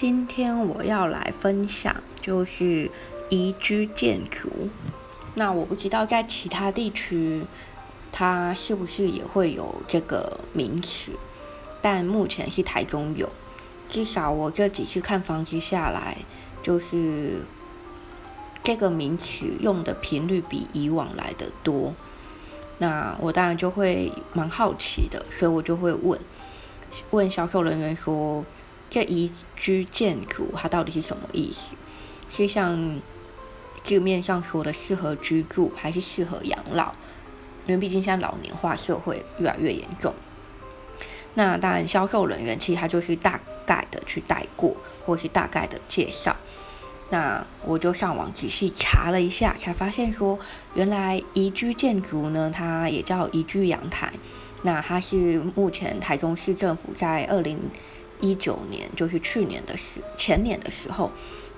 今天我要来分享就是宜居建筑。那我不知道在其他地区它是不是也会有这个名词，但目前是台中有。至少我这几次看房子下来，就是这个名词用的频率比以往来的多。那我当然就会蛮好奇的，所以我就会问问销售人员说。这宜居建筑它到底是什么意思？是像字面上说的适合居住，还是适合养老？因为毕竟现在老年化社会越来越严重。那当然，销售人员其实他就是大概的去带过，或是大概的介绍。那我就上网仔细查了一下，才发现说，原来宜居建筑呢，它也叫宜居阳台。那它是目前台中市政府在二零。一九年就是去年的时，前年的时候，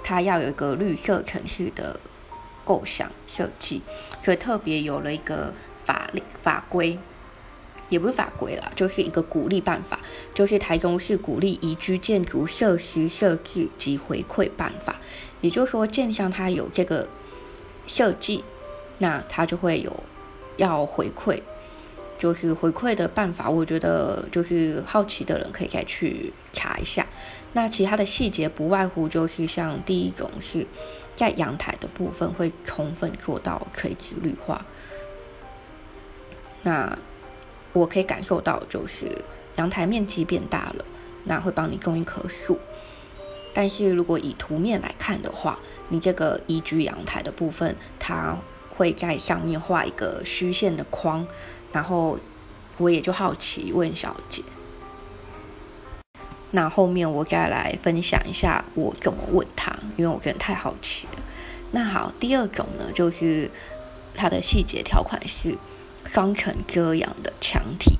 它要有一个绿色城市的构想设计，所以特别有了一个法律法规，也不是法规啦，就是一个鼓励办法，就是台中市鼓励宜居建筑设施设置及回馈办法。也就是说，建商它有这个设计，那它就会有要回馈。就是回馈的办法，我觉得就是好奇的人可以再去查一下。那其他的细节不外乎就是像第一种是在阳台的部分会充分做到垂直绿化。那我可以感受到就是阳台面积变大了，那会帮你种一棵树。但是如果以图面来看的话，你这个宜居阳台的部分，它会在上面画一个虚线的框。然后我也就好奇问小姐，那后面我再来分享一下我怎么问她，因为我真的太好奇了。那好，第二种呢，就是它的细节条款是双层遮阳的墙体，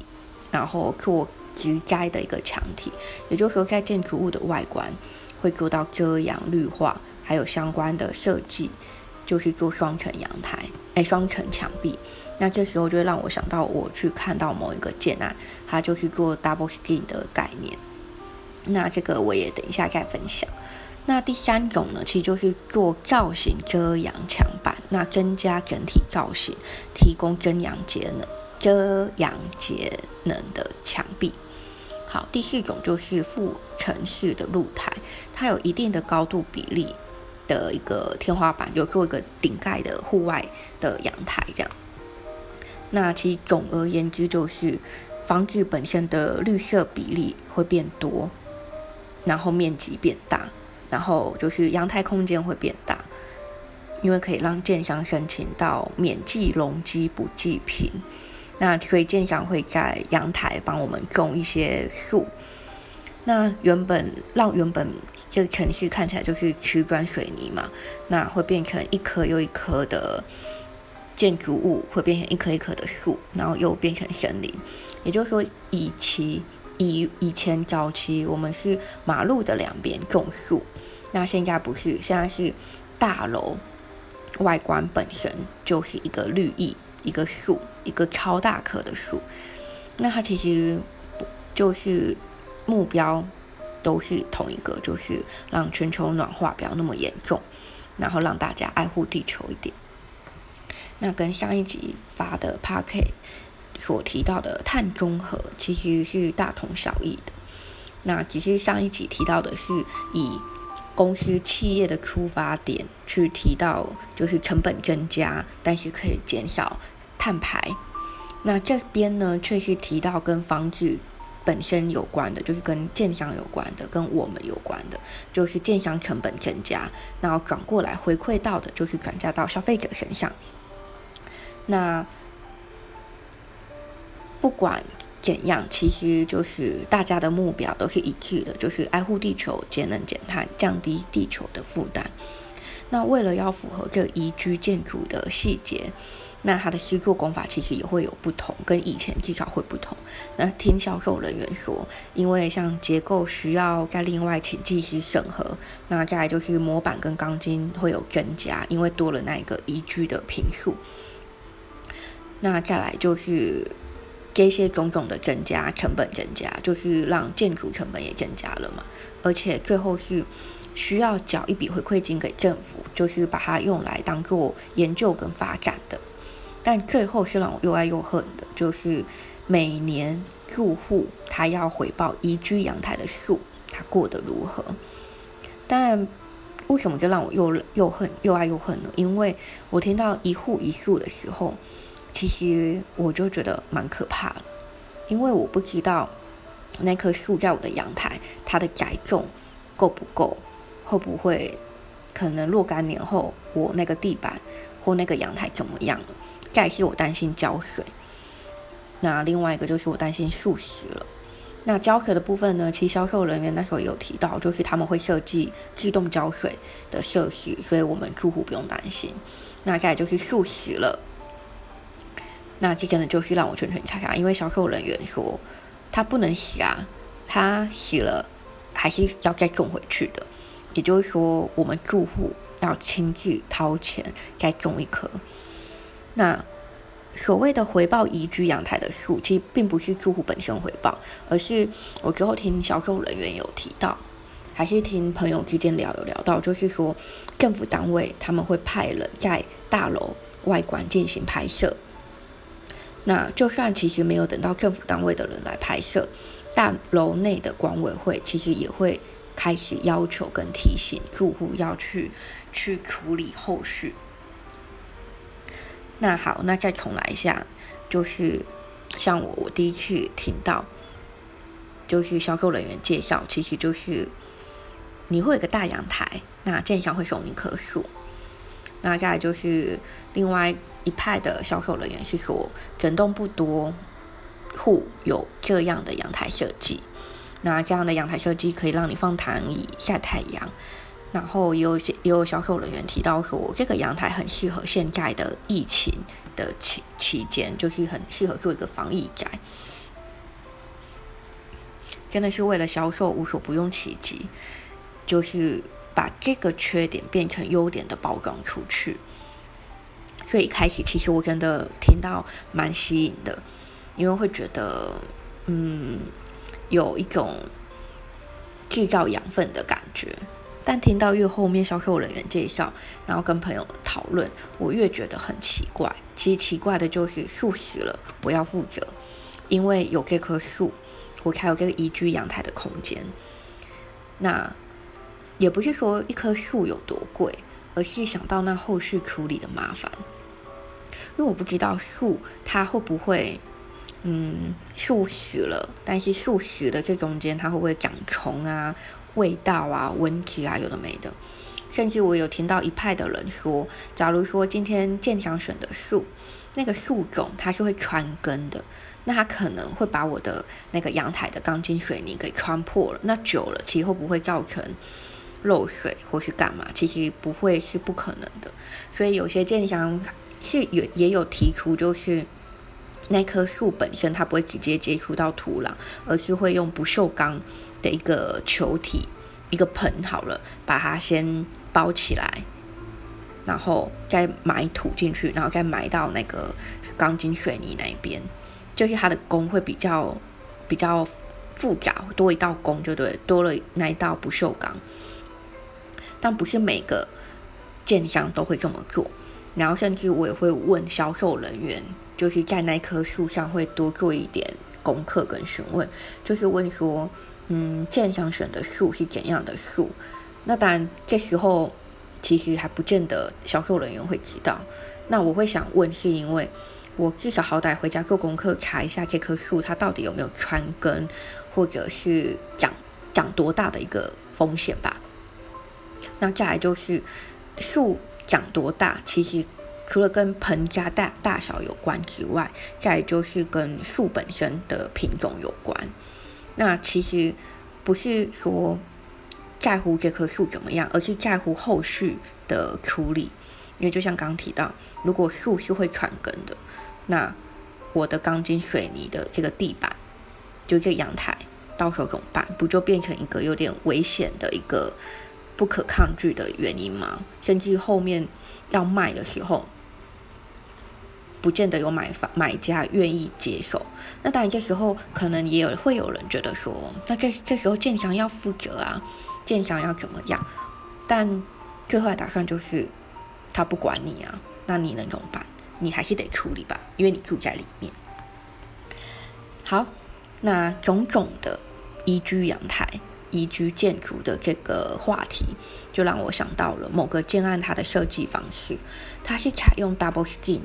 然后做植栽的一个墙体，也就是说在建筑物的外观会做到遮阳绿化，还有相关的设计，就是做双层阳台，哎，双层墙壁。那这时候就会让我想到，我去看到某一个建案，它就是做 double skin 的概念。那这个我也等一下再分享。那第三种呢，其实就是做造型遮阳墙板，那增加整体造型，提供遮阳节能、遮阳节能的墙壁。好，第四种就是副城式的露台，它有一定的高度比例的一个天花板，有做一个顶盖的户外的阳台这样。那其总而言之就是，房子本身的绿色比例会变多，然后面积变大，然后就是阳台空间会变大，因为可以让建商申请到免计容积不计平，那所以建商会在阳台帮我们种一些树，那原本让原本这个城市看起来就是瓷砖水泥嘛，那会变成一棵又一棵的。建筑物会变成一棵一棵的树，然后又变成森林。也就是说，以其以以前早期我们是马路的两边种树，那现在不是，现在是大楼外观本身就是一个绿意，一个树，一个超大棵的树。那它其实就是目标都是同一个，就是让全球暖化不要那么严重，然后让大家爱护地球一点。那跟上一集发的 p a k e 所提到的碳中和其实是大同小异的。那只是上一集提到的是以公司企业的出发点去提到，就是成本增加，但是可以减少碳排。那这边呢，却是提到跟房子本身有关的，就是跟建商有关的，跟我们有关的，就是建商成本增加，然后转过来回馈到的，就是转嫁到消费者身上。那不管怎样，其实就是大家的目标都是一致的，就是爱护地球、节能减碳、降低地球的负担。那为了要符合这宜居建筑的细节，那它的施作工法其实也会有不同，跟以前至少会不同。那听销售人员说，因为像结构需要再另外请技师审核，那再来就是模板跟钢筋会有增加，因为多了那一个宜居的平数。那再来就是这些种种的增加成本增加，就是让建筑成本也增加了嘛。而且最后是需要缴一笔回馈金给政府，就是把它用来当做研究跟发展的。但最后是让我又爱又恨的，就是每年住户他要回报宜居阳台的数，他过得如何？但为什么就让我又又恨又爱又恨呢？因为我听到一户一数的时候，其实我就觉得蛮可怕的，因为我不知道那棵树在我的阳台，它的载重够不够，会不会可能若干年后我那个地板或那个阳台怎么样？再是我担心浇水，那另外一个就是我担心树死了。那浇水的部分呢？其实销售人员那时候有提到，就是他们会设计自动浇水的设施，所以我们住户不用担心。那再就是树死了，那这真的就是让我圈圈叉叉，因为销售人员说他不能洗啊，他洗了还是要再种回去的，也就是说我们住户要亲自掏钱再种一棵。那所谓的回报宜居阳台的树，其实并不是住户本身回报，而是我之后听销售人员有提到，还是听朋友之间聊有聊到，就是说政府单位他们会派人在大楼外观进行拍摄。那就算其实没有等到政府单位的人来拍摄，大楼内的管委会其实也会开始要求跟提醒住户要去去处理后续。那好，那再重来一下，就是像我，我第一次听到，就是销售人员介绍，其实就是你会有个大阳台，那建商会送你棵树，那再来就是另外一派的销售人员是说，整栋不多户有这样的阳台设计，那这样的阳台设计可以让你放躺椅晒太阳。然后也有些也有销售人员提到说，这个阳台很适合现在的疫情的期期间，就是很适合做一个防疫宅，真的是为了销售无所不用其极，就是把这个缺点变成优点的包装出去。所以一开始其实我真的听到蛮吸引的，因为会觉得嗯有一种制造养分的感觉。但听到越后面销售人员介绍，然后跟朋友讨论，我越觉得很奇怪。其实奇怪的就是树死了，我要负责，因为有这棵树，我才有这个宜居阳台的空间。那也不是说一棵树有多贵，而是想到那后续处理的麻烦。因为我不知道树它会不会，嗯，树死了，但是树死的这中间它会不会长虫啊？味道啊，闻起来有的没的，甚至我有听到一派的人说，假如说今天建商选的树，那个树种它是会穿根的，那它可能会把我的那个阳台的钢筋水泥给穿破了，那久了其实会不会造成漏水或是干嘛？其实不会是不可能的，所以有些建商是有也有提出，就是那棵树本身它不会直接接触到土壤，而是会用不锈钢。的一个球体，一个盆好了，把它先包起来，然后再埋土进去，然后再埋到那个钢筋水泥那一边，就是它的工会比较比较复杂，多一道工就对，多了那一道不锈钢，但不是每个建商都会这么做，然后甚至我也会问销售人员，就是在那棵树上会多做一点功课跟询问，就是问说。嗯，建商选的树是怎样的树？那当然，这时候其实还不见得销售人员会知道。那我会想问，是因为我至少好歹回家做功课，查一下这棵树它到底有没有穿根，或者是长长多大的一个风险吧。那再来就是树长多大，其实除了跟盆家大大小有关之外，再就是跟树本身的品种有关。那其实不是说在乎这棵树怎么样，而是在乎后续的处理。因为就像刚刚提到，如果树是会传根的，那我的钢筋水泥的这个地板，就这阳台，到时候怎么办？不就变成一个有点危险的一个不可抗拒的原因吗？甚至后面要卖的时候，不见得有买房买家愿意接受。那当然，这时候可能也有会有人觉得说，那这这时候建商要负责啊，建商要怎么样？但最后的打算就是，他不管你啊，那你能怎么办？你还是得处理吧，因为你住在里面。好，那种种的宜居阳台、宜居建筑的这个话题，就让我想到了某个建案它的设计方式，它是采用 double skin，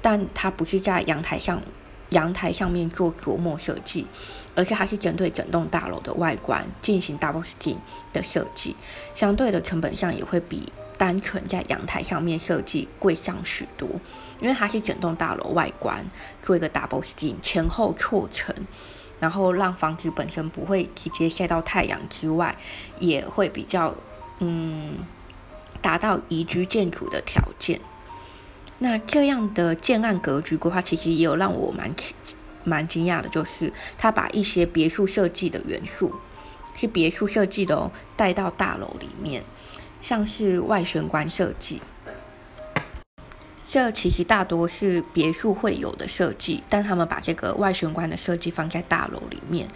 但它不是在阳台上阳台上面做琢磨设计，而是它是针对整栋大楼的外观进行 double skin 的设计，相对的成本上也会比。单纯在阳台上面设计贵上许多，因为它是整栋大楼外观做一个 double skin 前后错层，然后让房子本身不会直接晒到太阳之外，也会比较嗯达到宜居建筑的条件。那这样的建案格局规划其实也有让我蛮蛮惊讶的，就是他把一些别墅设计的元素，是别墅设计的哦，带到大楼里面。像是外玄关设计，这其实大多是别墅会有的设计，但他们把这个外玄关的设计放在大楼里面。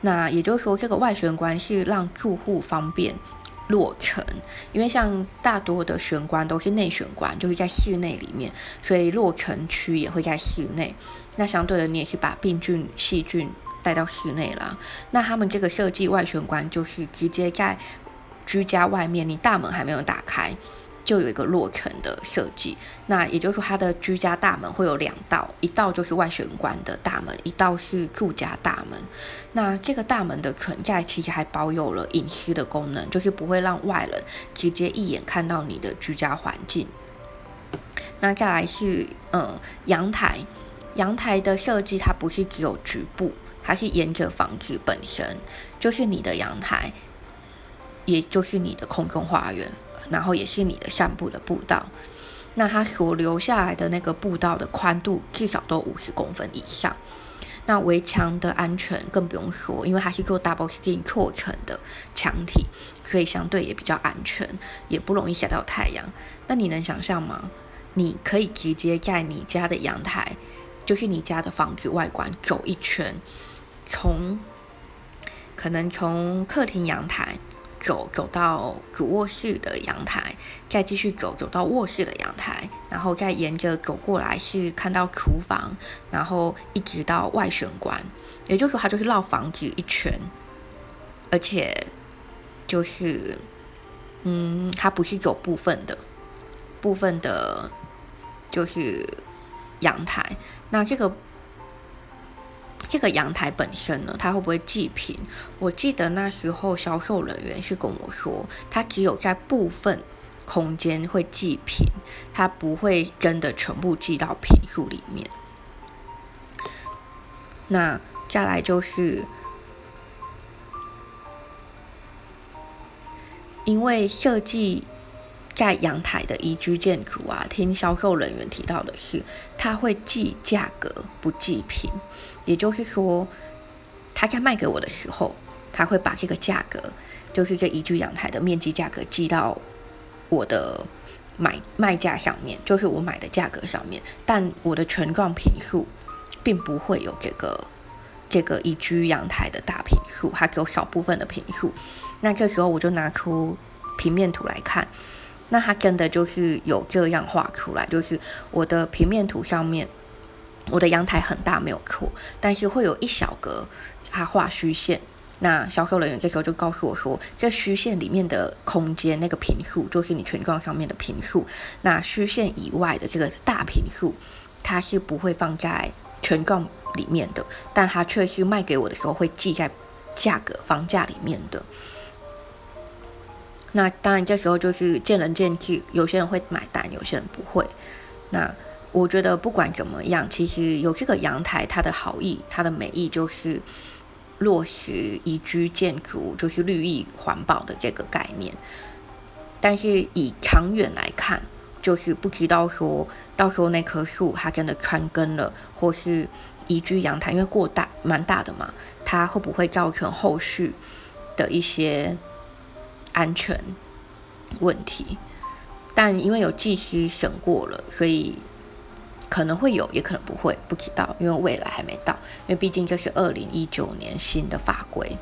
那也就是说，这个外玄关是让住户方便落成，因为像大多的玄关都是内玄关，就是在室内里面，所以落成区也会在室内。那相对的，你也是把病菌、细菌带到室内了。那他们这个设计外玄关就是直接在。居家外面，你大门还没有打开，就有一个落成的设计。那也就是说，它的居家大门会有两道，一道就是外玄关的大门，一道是住家大门。那这个大门的存在，其实还保有了隐私的功能，就是不会让外人直接一眼看到你的居家环境。那再来是，嗯，阳台，阳台的设计它不是只有局部，它是沿着房子本身，就是你的阳台。也就是你的空中花园，然后也是你的散步的步道。那它所留下来的那个步道的宽度至少都五十公分以上。那围墙的安全更不用说，因为它是做 double skin 错层的墙体，所以相对也比较安全，也不容易晒到太阳。那你能想象吗？你可以直接在你家的阳台，就是你家的房子外观走一圈，从可能从客厅阳台。走走到主卧室的阳台，再继续走走到卧室的阳台，然后再沿着走过来是看到厨房，然后一直到外玄关，也就是说它就是绕房子一圈，而且就是嗯，它不是走部分的，部分的，就是阳台，那这个。这个阳台本身呢，它会不会计平？我记得那时候销售人员是跟我说，它只有在部分空间会计平，它不会真的全部计到平数里面。那再来就是，因为设计。在阳台的宜居建筑啊，听销售人员提到的是，他会计价格不计平，也就是说，他在卖给我的时候，他会把这个价格，就是这宜居阳台的面积价格记到我的买卖价上面，就是我买的价格上面，但我的全幢平数并不会有这个这个宜居阳台的大平数，它只有少部分的平数。那这时候我就拿出平面图来看。那它真的就是有这样画出来，就是我的平面图上面，我的阳台很大没有错，但是会有一小格，它画虚线。那销售人员这时候就告诉我说，这虚线里面的空间那个平数就是你全幢上面的平数，那虚线以外的这个大平数，它是不会放在全幢里面的，但它却是卖给我的时候会记在价格房价里面的。那当然，这时候就是见仁见智，有些人会买单，有些人不会。那我觉得不管怎么样，其实有这个阳台，它的好意，它的美意就是落实宜居建筑，就是绿意环保的这个概念。但是以长远来看，就是不知道说到时候那棵树它真的穿根了，或是宜居阳台，因为过大蛮大的嘛，它会不会造成后续的一些？安全问题，但因为有技师审过了，所以可能会有，也可能不会，不知道，因为未来还没到，因为毕竟这是二零一九年新的法规。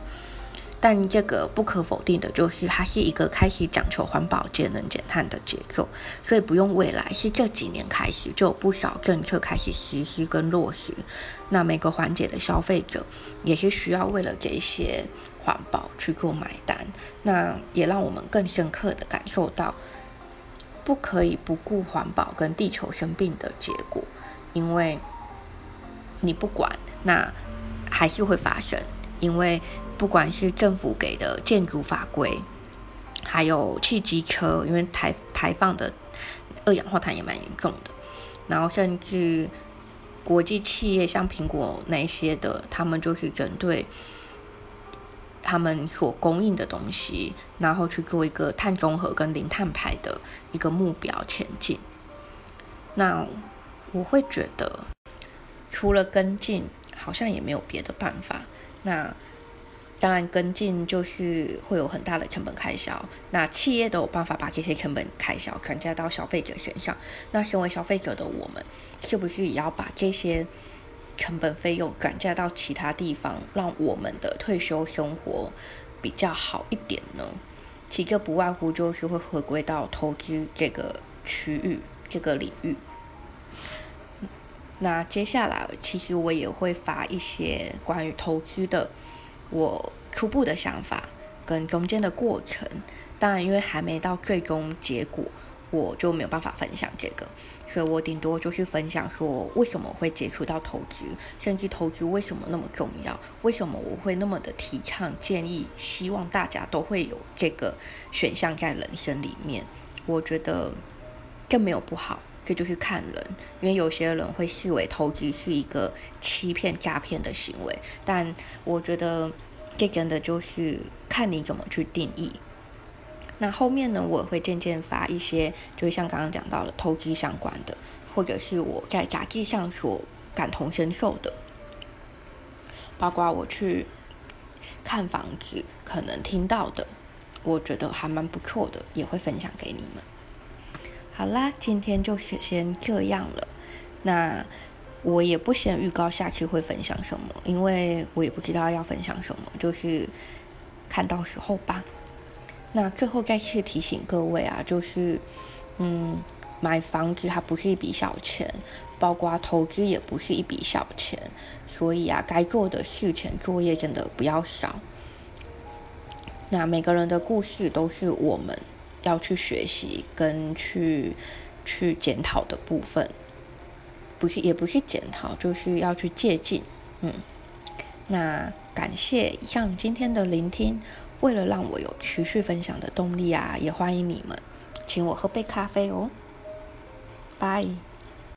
但这个不可否定的就是，它是一个开始讲求环保、节能减碳的节奏，所以不用未来，是这几年开始就有不少政策开始实施跟落实。那每个环节的消费者也是需要为了这些环保去做买单，那也让我们更深刻的感受到，不可以不顾环保跟地球生病的结果，因为你不管，那还是会发生，因为。不管是政府给的建筑法规，还有汽机车，因为排排放的二氧化碳也蛮严重的，然后甚至国际企业像苹果那些的，他们就是针对他们所供应的东西，然后去做一个碳中和跟零碳排的一个目标前进。那我会觉得，除了跟进，好像也没有别的办法。那当然，跟进就是会有很大的成本开销。那企业都有办法把这些成本开销转嫁到消费者身上。那身为消费者的我们，是不是也要把这些成本费用转嫁到其他地方，让我们的退休生活比较好一点呢？其个不外乎就是会回归到投资这个区域、这个领域。那接下来，其实我也会发一些关于投资的。我初步的想法跟中间的过程，当然因为还没到最终结果，我就没有办法分享这个，所以我顶多就是分享说为什么会接触到投资，甚至投资为什么那么重要，为什么我会那么的提倡建议，希望大家都会有这个选项在人生里面。我觉得更没有不好，这就是看人，因为有些人会视为投资是一个欺骗诈骗的行为，但我觉得。这真的就是看你怎么去定义。那后面呢，我会渐渐发一些，就是像刚刚讲到的投机相关的，或者是我在杂志上所感同身受的，包括我去看房子可能听到的，我觉得还蛮不错的，也会分享给你们。好啦，今天就先这样了。那。我也不先预告下期会分享什么，因为我也不知道要分享什么，就是看到时候吧。那最后再次提醒各位啊，就是嗯，买房子它不是一笔小钱，包括投资也不是一笔小钱，所以啊，该做的事前作业真的不要少。那每个人的故事都是我们要去学习跟去去检讨的部分。不是，也不是检讨，就是要去借鉴。嗯，那感谢以上今天的聆听。为了让我有持续分享的动力啊，也欢迎你们请我喝杯咖啡哦。拜。